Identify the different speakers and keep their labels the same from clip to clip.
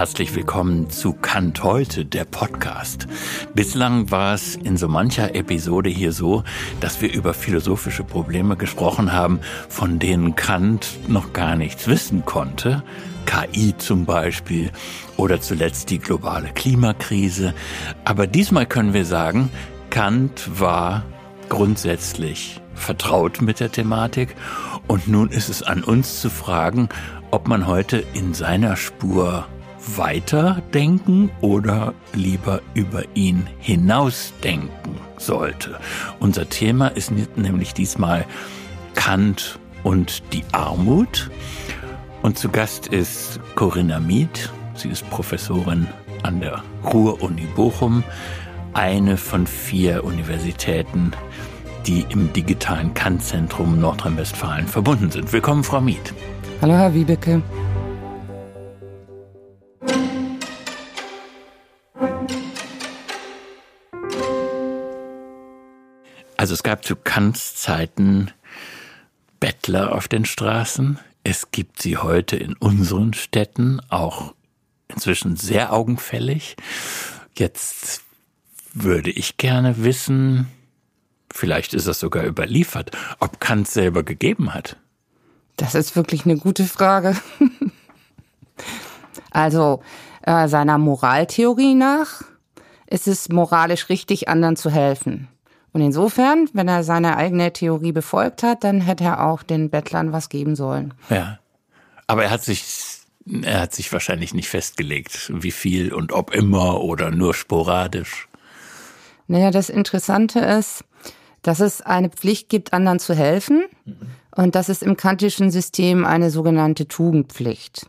Speaker 1: Herzlich willkommen zu Kant heute, der Podcast. Bislang war es in so mancher Episode hier so, dass wir über philosophische Probleme gesprochen haben, von denen Kant noch gar nichts wissen konnte. KI zum Beispiel oder zuletzt die globale Klimakrise. Aber diesmal können wir sagen, Kant war grundsätzlich vertraut mit der Thematik und nun ist es an uns zu fragen, ob man heute in seiner Spur weiterdenken oder lieber über ihn hinausdenken sollte. Unser Thema ist nämlich diesmal Kant und die Armut. Und zu Gast ist Corinna Miet. Sie ist Professorin an der Ruhr-Uni Bochum, eine von vier Universitäten, die im digitalen Kant-Zentrum Nordrhein-Westfalen verbunden sind. Willkommen, Frau Miet.
Speaker 2: Hallo, Herr Wiebeke.
Speaker 1: Also es gab zu Kants Zeiten Bettler auf den Straßen. Es gibt sie heute in unseren Städten, auch inzwischen sehr augenfällig. Jetzt würde ich gerne wissen, vielleicht ist das sogar überliefert, ob Kant selber gegeben hat.
Speaker 2: Das ist wirklich eine gute Frage. also äh, seiner Moraltheorie nach ist es moralisch richtig, anderen zu helfen. Und insofern, wenn er seine eigene Theorie befolgt hat, dann hätte er auch den Bettlern was geben sollen.
Speaker 1: Ja. Aber er hat sich, er hat sich wahrscheinlich nicht festgelegt, wie viel und ob immer oder nur sporadisch.
Speaker 2: Naja, das Interessante ist, dass es eine Pflicht gibt, anderen zu helfen. Und das ist im kantischen System eine sogenannte Tugendpflicht.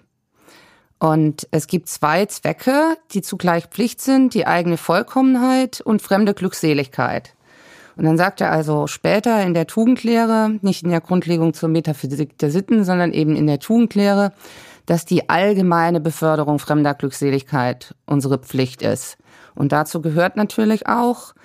Speaker 2: Und es gibt zwei Zwecke, die zugleich Pflicht sind, die eigene Vollkommenheit und fremde Glückseligkeit. Und dann sagt er also später in der Tugendlehre, nicht in der Grundlegung zur Metaphysik der Sitten, sondern eben in der Tugendlehre, dass die allgemeine Beförderung fremder Glückseligkeit unsere Pflicht ist. Und dazu gehört natürlich auch,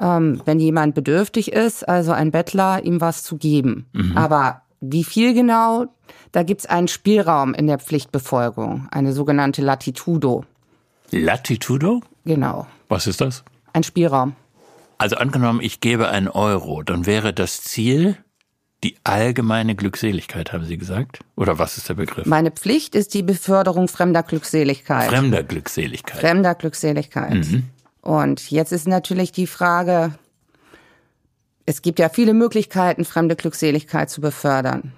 Speaker 2: ähm, wenn jemand bedürftig ist, also ein Bettler, ihm was zu geben. Mhm. Aber wie viel genau, da gibt es einen Spielraum in der Pflichtbefolgung, eine sogenannte Latitudo.
Speaker 1: Latitudo?
Speaker 2: Genau.
Speaker 1: Was ist das?
Speaker 2: Ein Spielraum.
Speaker 1: Also angenommen, ich gebe einen Euro, dann wäre das Ziel die allgemeine Glückseligkeit, haben Sie gesagt? Oder was ist der Begriff?
Speaker 2: Meine Pflicht ist die Beförderung fremder Glückseligkeit.
Speaker 1: Fremder Glückseligkeit.
Speaker 2: Fremder Glückseligkeit. Mhm. Und jetzt ist natürlich die Frage, es gibt ja viele Möglichkeiten, fremde Glückseligkeit zu befördern.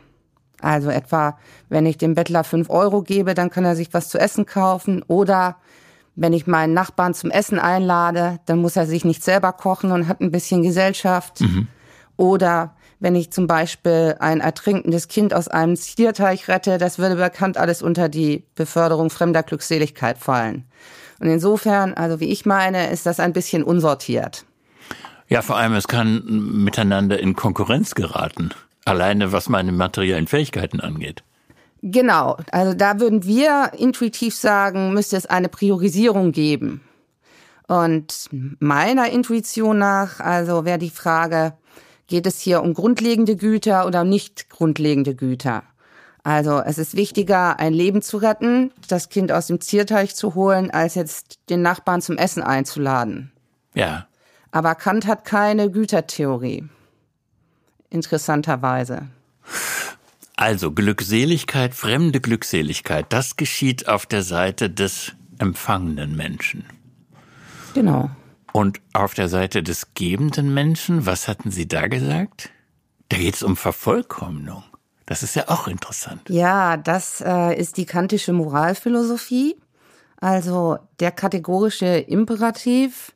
Speaker 2: Also etwa, wenn ich dem Bettler fünf Euro gebe, dann kann er sich was zu essen kaufen oder wenn ich meinen Nachbarn zum Essen einlade, dann muss er sich nicht selber kochen und hat ein bisschen Gesellschaft. Mhm. Oder wenn ich zum Beispiel ein ertrinkendes Kind aus einem Zierteich rette, das würde bekannt alles unter die Beförderung fremder Glückseligkeit fallen. Und insofern, also wie ich meine, ist das ein bisschen unsortiert.
Speaker 1: Ja, vor allem, es kann miteinander in Konkurrenz geraten. Alleine was meine materiellen Fähigkeiten angeht.
Speaker 2: Genau, also da würden wir intuitiv sagen, müsste es eine Priorisierung geben. Und meiner Intuition nach, also wäre die Frage, geht es hier um grundlegende Güter oder nicht grundlegende Güter? Also es ist wichtiger, ein Leben zu retten, das Kind aus dem Zierteich zu holen, als jetzt den Nachbarn zum Essen einzuladen.
Speaker 1: Ja.
Speaker 2: Aber Kant hat keine Gütertheorie. Interessanterweise.
Speaker 1: Also Glückseligkeit, fremde Glückseligkeit, das geschieht auf der Seite des empfangenen Menschen.
Speaker 2: Genau.
Speaker 1: Und auf der Seite des gebenden Menschen, was hatten Sie da gesagt? Da geht es um Vervollkommnung. Das ist ja auch interessant.
Speaker 2: Ja, das äh, ist die kantische Moralphilosophie. Also der kategorische Imperativ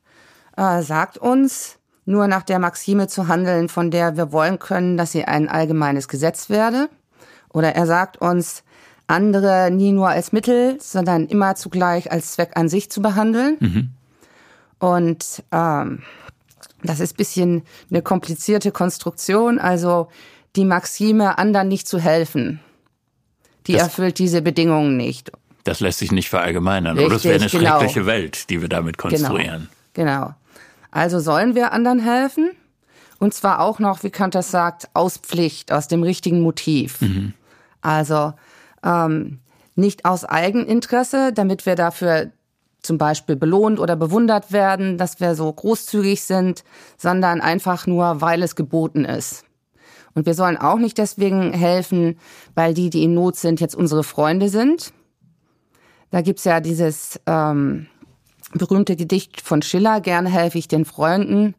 Speaker 2: äh, sagt uns, nur nach der Maxime zu handeln, von der wir wollen können, dass sie ein allgemeines Gesetz werde. Oder er sagt uns, andere nie nur als Mittel, sondern immer zugleich als Zweck an sich zu behandeln. Mhm. Und ähm, das ist bisschen eine komplizierte Konstruktion. Also die Maxime, anderen nicht zu helfen, die das, erfüllt diese Bedingungen nicht.
Speaker 1: Das lässt sich nicht verallgemeinern. Richtig, Oder es wäre eine genau. schreckliche Welt, die wir damit konstruieren.
Speaker 2: Genau, genau. Also sollen wir anderen helfen? Und zwar auch noch, wie Kant das sagt, aus Pflicht, aus dem richtigen Motiv. Mhm. Also ähm, Nicht aus Eigeninteresse, damit wir dafür zum Beispiel belohnt oder bewundert werden, dass wir so großzügig sind, sondern einfach nur, weil es geboten ist. Und wir sollen auch nicht deswegen helfen, weil die, die in Not sind, jetzt unsere Freunde sind. Da gibt's ja dieses ähm, berühmte Gedicht von Schiller, gerne helfe ich den Freunden,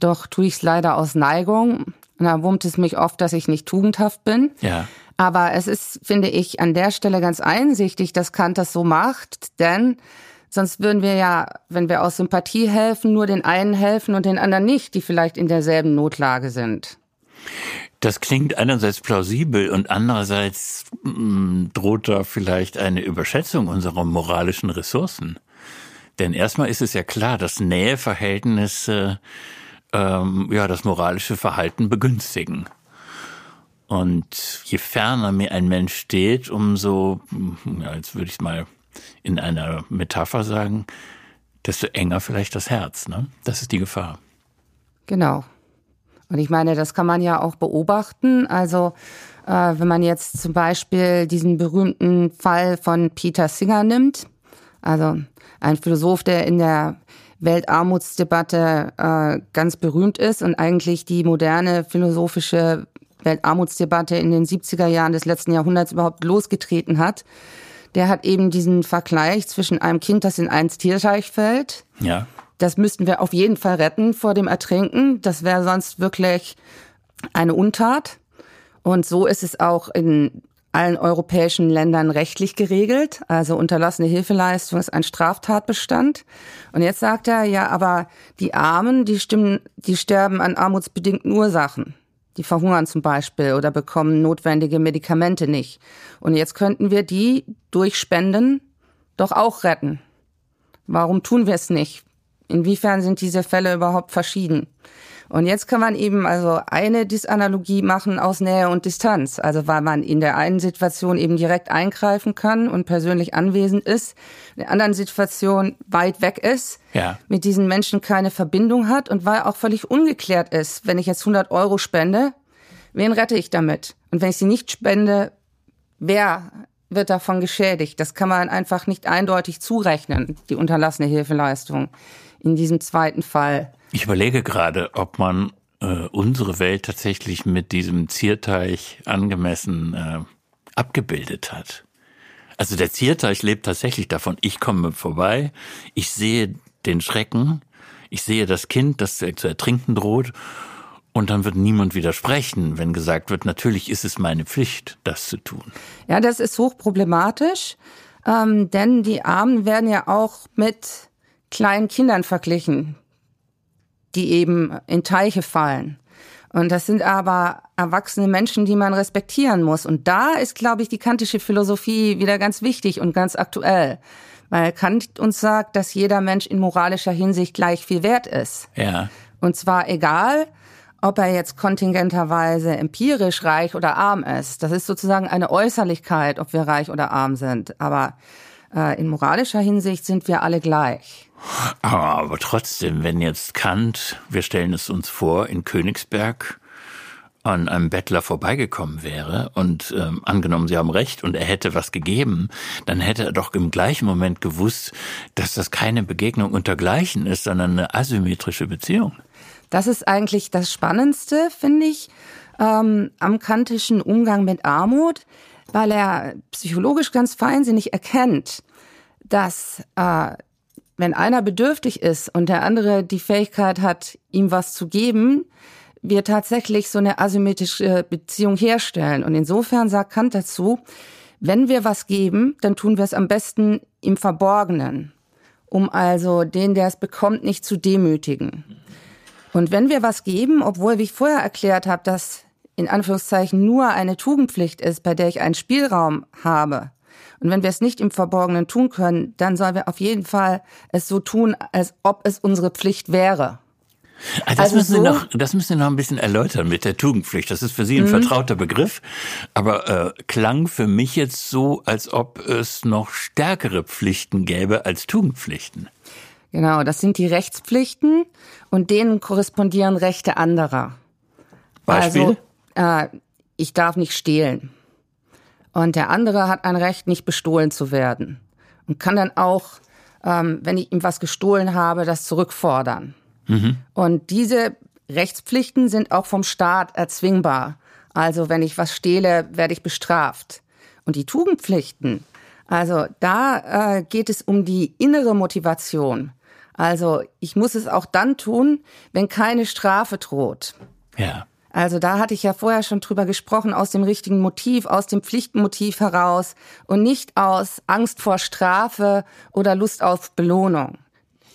Speaker 2: doch tue ich es leider aus Neigung. Und da wurmt es mich oft, dass ich nicht tugendhaft bin.
Speaker 1: Ja.
Speaker 2: Aber es ist, finde ich, an der Stelle ganz einsichtig, dass Kant das so macht, denn sonst würden wir ja, wenn wir aus Sympathie helfen, nur den einen helfen und den anderen nicht, die vielleicht in derselben Notlage sind.
Speaker 1: Das klingt einerseits plausibel und andererseits mh, mm, droht da vielleicht eine Überschätzung unserer moralischen Ressourcen. Denn erstmal ist es ja klar, dass Näheverhältnisse ähm, ja das moralische Verhalten begünstigen. Und je ferner mir ein Mensch steht, umso, ja, jetzt würde ich es mal in einer Metapher sagen, desto enger vielleicht das Herz. Ne? Das ist die Gefahr.
Speaker 2: Genau. Und ich meine, das kann man ja auch beobachten. Also äh, wenn man jetzt zum Beispiel diesen berühmten Fall von Peter Singer nimmt, also ein Philosoph, der in der Weltarmutsdebatte äh, ganz berühmt ist und eigentlich die moderne philosophische Weltarmutsdebatte in den 70er Jahren des letzten Jahrhunderts überhaupt losgetreten hat. Der hat eben diesen Vergleich zwischen einem Kind, das in ein Tierteich fällt,
Speaker 1: ja.
Speaker 2: Das müssten wir auf jeden Fall retten vor dem Ertrinken. Das wäre sonst wirklich eine Untat. Und so ist es auch in allen europäischen Ländern rechtlich geregelt. Also unterlassene Hilfeleistung ist ein Straftatbestand. Und jetzt sagt er, ja, aber die Armen, die stimmen, die sterben an armutsbedingten Ursachen. Die verhungern zum Beispiel oder bekommen notwendige Medikamente nicht. Und jetzt könnten wir die durch Spenden doch auch retten. Warum tun wir es nicht? Inwiefern sind diese Fälle überhaupt verschieden? Und jetzt kann man eben also eine Disanalogie machen aus Nähe und Distanz. Also weil man in der einen Situation eben direkt eingreifen kann und persönlich anwesend ist, in der anderen Situation weit weg ist,
Speaker 1: ja.
Speaker 2: mit diesen Menschen keine Verbindung hat und weil auch völlig ungeklärt ist, wenn ich jetzt 100 Euro spende, wen rette ich damit? Und wenn ich sie nicht spende, wer wird davon geschädigt? Das kann man einfach nicht eindeutig zurechnen, die unterlassene Hilfeleistung in diesem zweiten Fall.
Speaker 1: Ich überlege gerade, ob man äh, unsere Welt tatsächlich mit diesem Zierteich angemessen äh, abgebildet hat. Also der Zierteich lebt tatsächlich davon, ich komme vorbei, ich sehe den Schrecken, ich sehe das Kind, das zu ertrinken droht, und dann wird niemand widersprechen, wenn gesagt wird, natürlich ist es meine Pflicht, das zu tun.
Speaker 2: Ja, das ist hochproblematisch, ähm, denn die Armen werden ja auch mit kleinen Kindern verglichen, die eben in Teiche fallen. Und das sind aber erwachsene Menschen, die man respektieren muss. Und da ist, glaube ich, die kantische Philosophie wieder ganz wichtig und ganz aktuell. Weil Kant uns sagt, dass jeder Mensch in moralischer Hinsicht gleich viel wert ist.
Speaker 1: Ja.
Speaker 2: Und zwar egal, ob er jetzt kontingenterweise empirisch reich oder arm ist. Das ist sozusagen eine Äußerlichkeit, ob wir reich oder arm sind. Aber äh, in moralischer Hinsicht sind wir alle gleich.
Speaker 1: Aber trotzdem, wenn jetzt Kant, wir stellen es uns vor, in Königsberg an einem Bettler vorbeigekommen wäre und ähm, angenommen, Sie haben recht und er hätte was gegeben, dann hätte er doch im gleichen Moment gewusst, dass das keine Begegnung untergleichen ist, sondern eine asymmetrische Beziehung.
Speaker 2: Das ist eigentlich das Spannendste, finde ich, ähm, am kantischen Umgang mit Armut, weil er psychologisch ganz feinsinnig erkennt, dass äh, wenn einer bedürftig ist und der andere die Fähigkeit hat, ihm was zu geben, wir tatsächlich so eine asymmetrische Beziehung herstellen. Und insofern sagt Kant dazu, wenn wir was geben, dann tun wir es am besten im Verborgenen, um also den, der es bekommt, nicht zu demütigen. Und wenn wir was geben, obwohl, wie ich vorher erklärt habe, dass in Anführungszeichen nur eine Tugendpflicht ist, bei der ich einen Spielraum habe, und wenn wir es nicht im Verborgenen tun können, dann sollen wir auf jeden Fall es so tun, als ob es unsere Pflicht wäre.
Speaker 1: Ah, das, also müssen so, Sie noch, das müssen Sie noch ein bisschen erläutern mit der Tugendpflicht. Das ist für Sie ein mhm. vertrauter Begriff, aber äh, klang für mich jetzt so, als ob es noch stärkere Pflichten gäbe als Tugendpflichten.
Speaker 2: Genau, das sind die Rechtspflichten und denen korrespondieren Rechte anderer.
Speaker 1: Beispiel?
Speaker 2: Also, äh, ich darf nicht stehlen. Und der andere hat ein Recht, nicht bestohlen zu werden. Und kann dann auch, ähm, wenn ich ihm was gestohlen habe, das zurückfordern. Mhm. Und diese Rechtspflichten sind auch vom Staat erzwingbar. Also wenn ich was stehle, werde ich bestraft. Und die Tugendpflichten, also da äh, geht es um die innere Motivation. Also ich muss es auch dann tun, wenn keine Strafe droht.
Speaker 1: Ja.
Speaker 2: Also da hatte ich ja vorher schon drüber gesprochen, aus dem richtigen Motiv, aus dem Pflichtmotiv heraus und nicht aus Angst vor Strafe oder Lust auf Belohnung.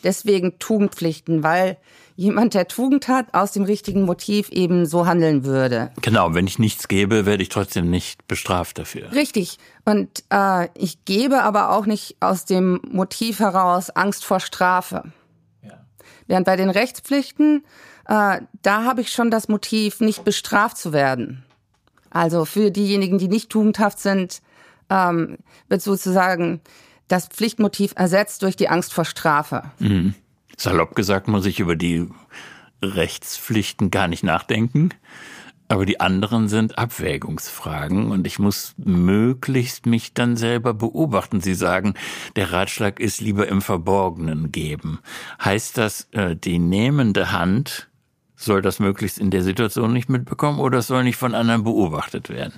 Speaker 2: Deswegen Tugendpflichten, weil jemand, der Tugend hat, aus dem richtigen Motiv eben so handeln würde.
Speaker 1: Genau, wenn ich nichts gebe, werde ich trotzdem nicht bestraft dafür.
Speaker 2: Richtig. Und äh, ich gebe aber auch nicht aus dem Motiv heraus Angst vor Strafe. Ja. Während bei den Rechtspflichten, äh, da habe ich schon das Motiv, nicht bestraft zu werden. Also für diejenigen, die nicht tugendhaft sind, ähm, wird sozusagen das Pflichtmotiv ersetzt durch die Angst vor Strafe.
Speaker 1: Mhm. Salopp gesagt muss ich über die Rechtspflichten gar nicht nachdenken. Aber die anderen sind Abwägungsfragen und ich muss möglichst mich dann selber beobachten. Sie sagen, der Ratschlag ist lieber im Verborgenen geben. Heißt das, äh, die nehmende Hand soll das möglichst in der Situation nicht mitbekommen oder soll nicht von anderen beobachtet werden?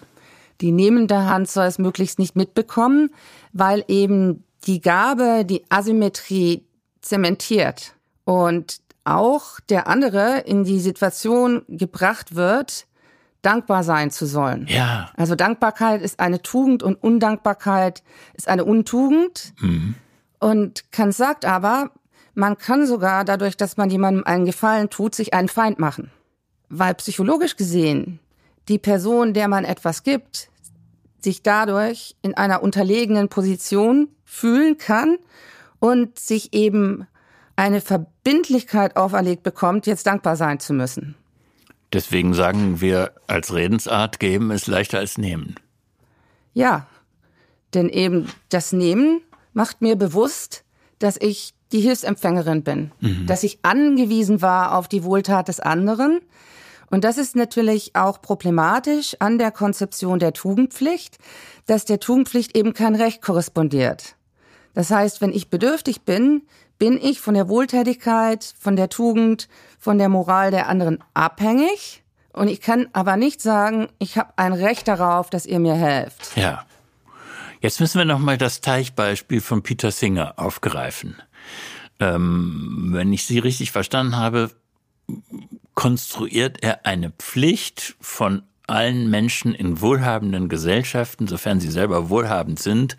Speaker 2: Die nehmende Hand soll es möglichst nicht mitbekommen, weil eben die Gabe, die Asymmetrie zementiert und auch der andere in die Situation gebracht wird, dankbar sein zu sollen.
Speaker 1: Ja.
Speaker 2: Also Dankbarkeit ist eine Tugend und Undankbarkeit ist eine Untugend. Mhm. Und Kant sagt aber, man kann sogar dadurch, dass man jemandem einen Gefallen tut, sich einen Feind machen. Weil psychologisch gesehen die Person, der man etwas gibt, sich dadurch in einer unterlegenen Position fühlen kann und sich eben eine Verbindlichkeit auferlegt bekommt, jetzt dankbar sein zu müssen.
Speaker 1: Deswegen sagen wir als Redensart, geben ist leichter als nehmen.
Speaker 2: Ja, denn eben das Nehmen macht mir bewusst, dass ich die Hilfsempfängerin bin, mhm. dass ich angewiesen war auf die Wohltat des anderen. Und das ist natürlich auch problematisch an der Konzeption der Tugendpflicht, dass der Tugendpflicht eben kein Recht korrespondiert. Das heißt, wenn ich bedürftig bin, bin ich von der Wohltätigkeit, von der Tugend, von der Moral der anderen abhängig. Und ich kann aber nicht sagen, ich habe ein Recht darauf, dass ihr mir helft.
Speaker 1: Ja. Jetzt müssen wir nochmal das Teichbeispiel von Peter Singer aufgreifen. Ähm, wenn ich Sie richtig verstanden habe, konstruiert er eine Pflicht von allen Menschen in wohlhabenden Gesellschaften, sofern sie selber wohlhabend sind,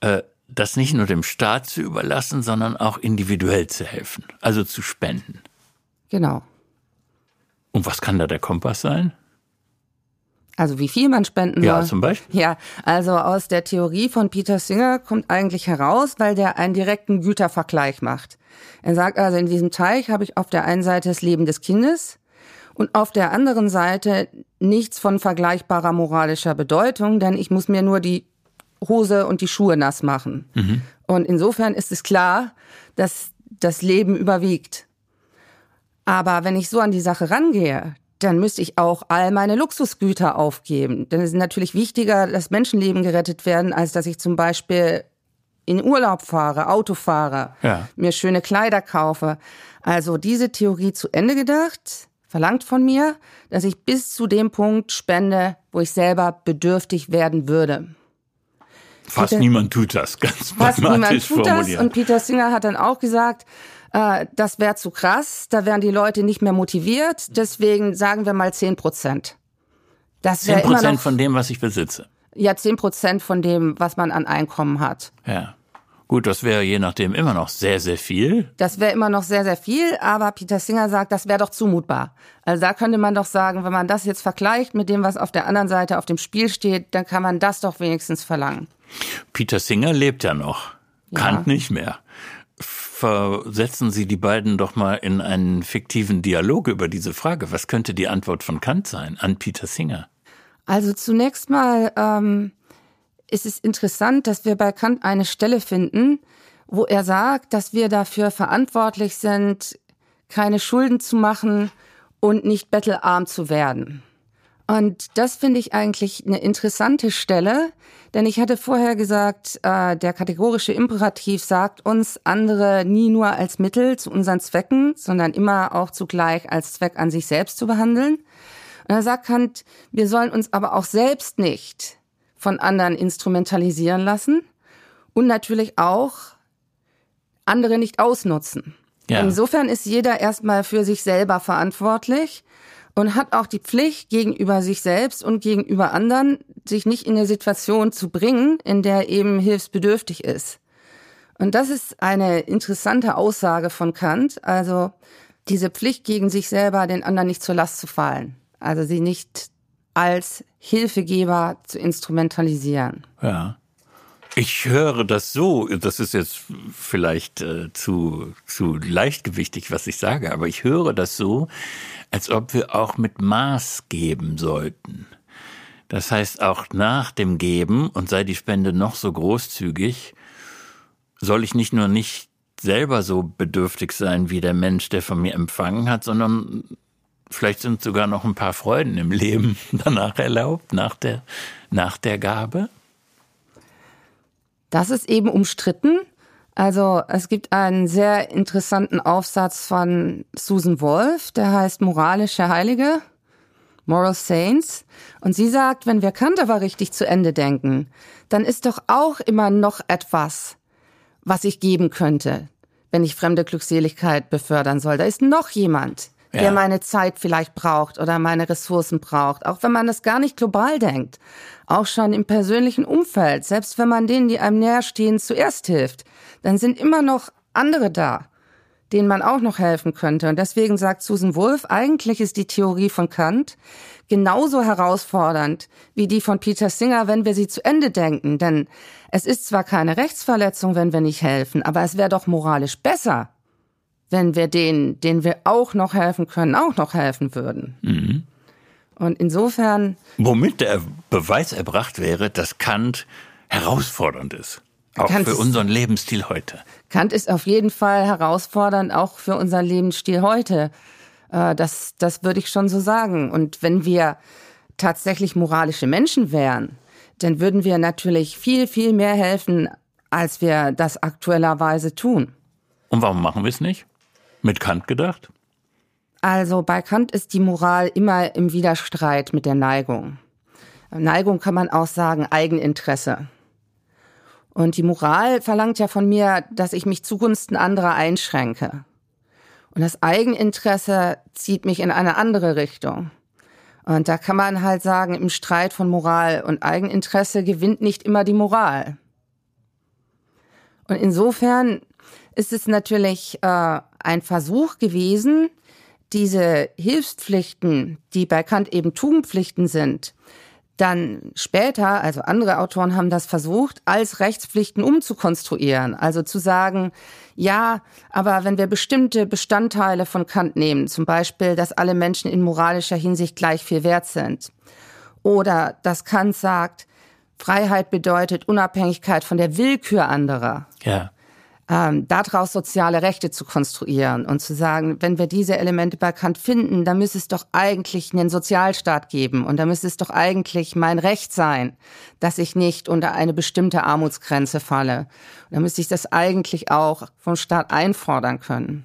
Speaker 1: äh, das nicht nur dem Staat zu überlassen, sondern auch individuell zu helfen, also zu spenden.
Speaker 2: Genau.
Speaker 1: Und was kann da der Kompass sein?
Speaker 2: Also wie viel man spenden
Speaker 1: ja,
Speaker 2: soll.
Speaker 1: Ja, zum Beispiel.
Speaker 2: Ja, also aus der Theorie von Peter Singer kommt eigentlich heraus, weil der einen direkten Gütervergleich macht. Er sagt also, in diesem Teich habe ich auf der einen Seite das Leben des Kindes und auf der anderen Seite nichts von vergleichbarer moralischer Bedeutung, denn ich muss mir nur die Hose und die Schuhe nass machen. Mhm. Und insofern ist es klar, dass das Leben überwiegt. Aber wenn ich so an die Sache rangehe, dann müsste ich auch all meine Luxusgüter aufgeben. Denn es ist natürlich wichtiger, dass Menschenleben gerettet werden, als dass ich zum Beispiel in Urlaub fahre, Auto fahre, ja. mir schöne Kleider kaufe. Also diese Theorie zu Ende gedacht, verlangt von mir, dass ich bis zu dem Punkt spende, wo ich selber bedürftig werden würde.
Speaker 1: Fast Peter, niemand tut das, ganz Fast niemand tut formuliert.
Speaker 2: das. Und Peter Singer hat dann auch gesagt, äh, das wäre zu krass, da wären die Leute nicht mehr motiviert, deswegen sagen wir mal 10 Prozent.
Speaker 1: Das 10 Prozent von dem, was ich besitze.
Speaker 2: Ja, 10 Prozent von dem, was man an Einkommen hat.
Speaker 1: Ja. Gut, das wäre je nachdem immer noch sehr, sehr viel.
Speaker 2: Das wäre immer noch sehr, sehr viel, aber Peter Singer sagt, das wäre doch zumutbar. Also da könnte man doch sagen, wenn man das jetzt vergleicht mit dem, was auf der anderen Seite auf dem Spiel steht, dann kann man das doch wenigstens verlangen.
Speaker 1: Peter Singer lebt ja noch. Ja. Kant nicht mehr. Versetzen Sie die beiden doch mal in einen fiktiven Dialog über diese Frage. Was könnte die Antwort von Kant sein an Peter Singer?
Speaker 2: Also zunächst mal ähm, ist es interessant, dass wir bei Kant eine Stelle finden, wo er sagt, dass wir dafür verantwortlich sind, keine Schulden zu machen und nicht bettelarm zu werden. Und das finde ich eigentlich eine interessante Stelle, denn ich hatte vorher gesagt, äh, der kategorische Imperativ sagt uns, andere nie nur als Mittel zu unseren Zwecken, sondern immer auch zugleich als Zweck an sich selbst zu behandeln. Und da sagt Kant, wir sollen uns aber auch selbst nicht von anderen instrumentalisieren lassen und natürlich auch andere nicht ausnutzen. Ja. Insofern ist jeder erstmal für sich selber verantwortlich und hat auch die Pflicht gegenüber sich selbst und gegenüber anderen, sich nicht in eine Situation zu bringen, in der eben hilfsbedürftig ist. Und das ist eine interessante Aussage von Kant, also diese Pflicht gegen sich selber, den anderen nicht zur Last zu fallen, also sie nicht als Hilfegeber zu instrumentalisieren.
Speaker 1: Ja. Ich höre das so, das ist jetzt vielleicht äh, zu, zu leichtgewichtig, was ich sage, aber ich höre das so, als ob wir auch mit Maß geben sollten. Das heißt, auch nach dem Geben, und sei die Spende noch so großzügig, soll ich nicht nur nicht selber so bedürftig sein wie der Mensch, der von mir empfangen hat, sondern vielleicht sind sogar noch ein paar Freuden im Leben danach erlaubt, nach der, nach der Gabe.
Speaker 2: Das ist eben umstritten. Also es gibt einen sehr interessanten Aufsatz von Susan Wolf, der heißt Moralische Heilige, Moral Saints. Und sie sagt, wenn wir Kant aber richtig zu Ende denken, dann ist doch auch immer noch etwas, was ich geben könnte, wenn ich fremde Glückseligkeit befördern soll. Da ist noch jemand, ja. der meine Zeit vielleicht braucht oder meine Ressourcen braucht, auch wenn man das gar nicht global denkt, auch schon im persönlichen Umfeld, selbst wenn man denen, die einem näher stehen, zuerst hilft, dann sind immer noch andere da, denen man auch noch helfen könnte. Und deswegen sagt Susan Wolf, eigentlich ist die Theorie von Kant genauso herausfordernd wie die von Peter Singer, wenn wir sie zu Ende denken. Denn es ist zwar keine Rechtsverletzung, wenn wir nicht helfen, aber es wäre doch moralisch besser, wenn wir denen, denen wir auch noch helfen können, auch noch helfen würden. Mhm. Und insofern.
Speaker 1: Womit der Beweis erbracht wäre, dass Kant herausfordernd ist. Auch Kant für unseren Lebensstil heute.
Speaker 2: Kant ist auf jeden Fall herausfordernd, auch für unseren Lebensstil heute. Äh, das, das würde ich schon so sagen. Und wenn wir tatsächlich moralische Menschen wären, dann würden wir natürlich viel, viel mehr helfen, als wir das aktuellerweise tun.
Speaker 1: Und warum machen wir es nicht? Mit Kant gedacht?
Speaker 2: Also bei Kant ist die Moral immer im Widerstreit mit der Neigung. Neigung kann man auch sagen Eigeninteresse. Und die Moral verlangt ja von mir, dass ich mich zugunsten anderer einschränke. Und das Eigeninteresse zieht mich in eine andere Richtung. Und da kann man halt sagen, im Streit von Moral und Eigeninteresse gewinnt nicht immer die Moral. Und insofern ist es natürlich äh, ein Versuch gewesen, diese Hilfspflichten, die bei Kant eben Tugendpflichten sind, dann später, also andere Autoren haben das versucht, als Rechtspflichten umzukonstruieren. Also zu sagen, ja, aber wenn wir bestimmte Bestandteile von Kant nehmen, zum Beispiel, dass alle Menschen in moralischer Hinsicht gleich viel wert sind, oder dass Kant sagt, Freiheit bedeutet Unabhängigkeit von der Willkür anderer. Ja ähm, daraus soziale Rechte zu konstruieren und zu sagen, wenn wir diese Elemente bei Kant finden, dann müsste es doch eigentlich einen Sozialstaat geben und da müsste es doch eigentlich mein Recht sein, dass ich nicht unter eine bestimmte Armutsgrenze falle. Und da müsste ich das eigentlich auch vom Staat einfordern können.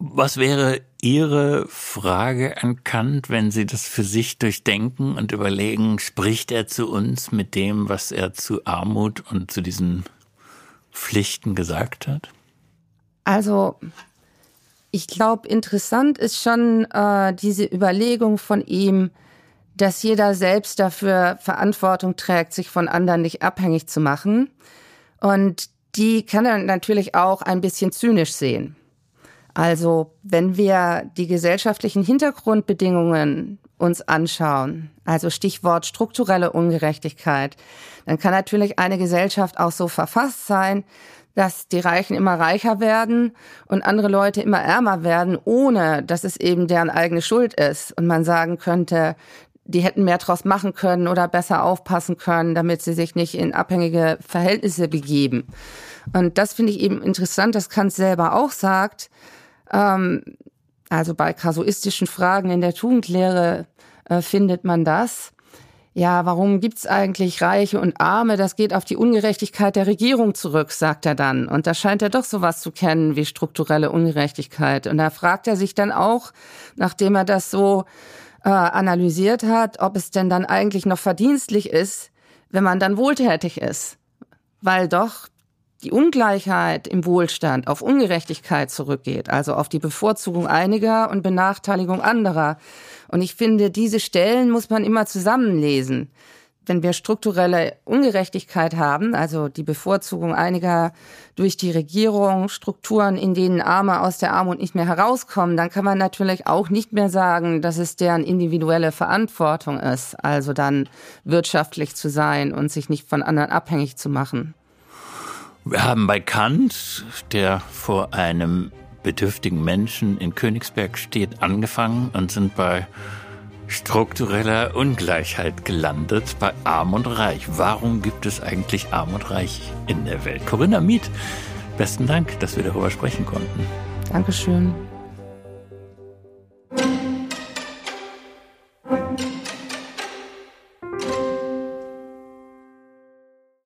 Speaker 1: Was wäre Ihre Frage an Kant, wenn Sie das für sich durchdenken und überlegen, spricht er zu uns mit dem, was er zu Armut und zu diesen Pflichten gesagt hat?
Speaker 2: Also, ich glaube, interessant ist schon äh, diese Überlegung von ihm, dass jeder selbst dafür Verantwortung trägt, sich von anderen nicht abhängig zu machen. Und die kann er natürlich auch ein bisschen zynisch sehen. Also, wenn wir die gesellschaftlichen Hintergrundbedingungen uns anschauen, also Stichwort strukturelle Ungerechtigkeit, dann kann natürlich eine Gesellschaft auch so verfasst sein, dass die Reichen immer reicher werden und andere Leute immer ärmer werden, ohne dass es eben deren eigene Schuld ist. Und man sagen könnte, die hätten mehr draus machen können oder besser aufpassen können, damit sie sich nicht in abhängige Verhältnisse begeben. Und das finde ich eben interessant, dass Kant selber auch sagt, ähm, also bei kasuistischen Fragen in der Tugendlehre äh, findet man das. Ja, warum gibt's eigentlich Reiche und Arme? Das geht auf die Ungerechtigkeit der Regierung zurück, sagt er dann. Und da scheint er doch sowas zu kennen wie strukturelle Ungerechtigkeit. Und da fragt er sich dann auch, nachdem er das so äh, analysiert hat, ob es denn dann eigentlich noch verdienstlich ist, wenn man dann wohltätig ist. Weil doch die Ungleichheit im Wohlstand auf Ungerechtigkeit zurückgeht, also auf die Bevorzugung einiger und Benachteiligung anderer. Und ich finde, diese Stellen muss man immer zusammenlesen. Wenn wir strukturelle Ungerechtigkeit haben, also die Bevorzugung einiger durch die Regierung, Strukturen, in denen Arme aus der Armut nicht mehr herauskommen, dann kann man natürlich auch nicht mehr sagen, dass es deren individuelle Verantwortung ist, also dann wirtschaftlich zu sein und sich nicht von anderen abhängig zu machen.
Speaker 1: Wir haben bei Kant, der vor einem bedürftigen Menschen in Königsberg steht, angefangen und sind bei struktureller Ungleichheit gelandet, bei Arm und Reich. Warum gibt es eigentlich Arm und Reich in der Welt? Corinna Miet, besten Dank, dass wir darüber sprechen konnten.
Speaker 2: Dankeschön.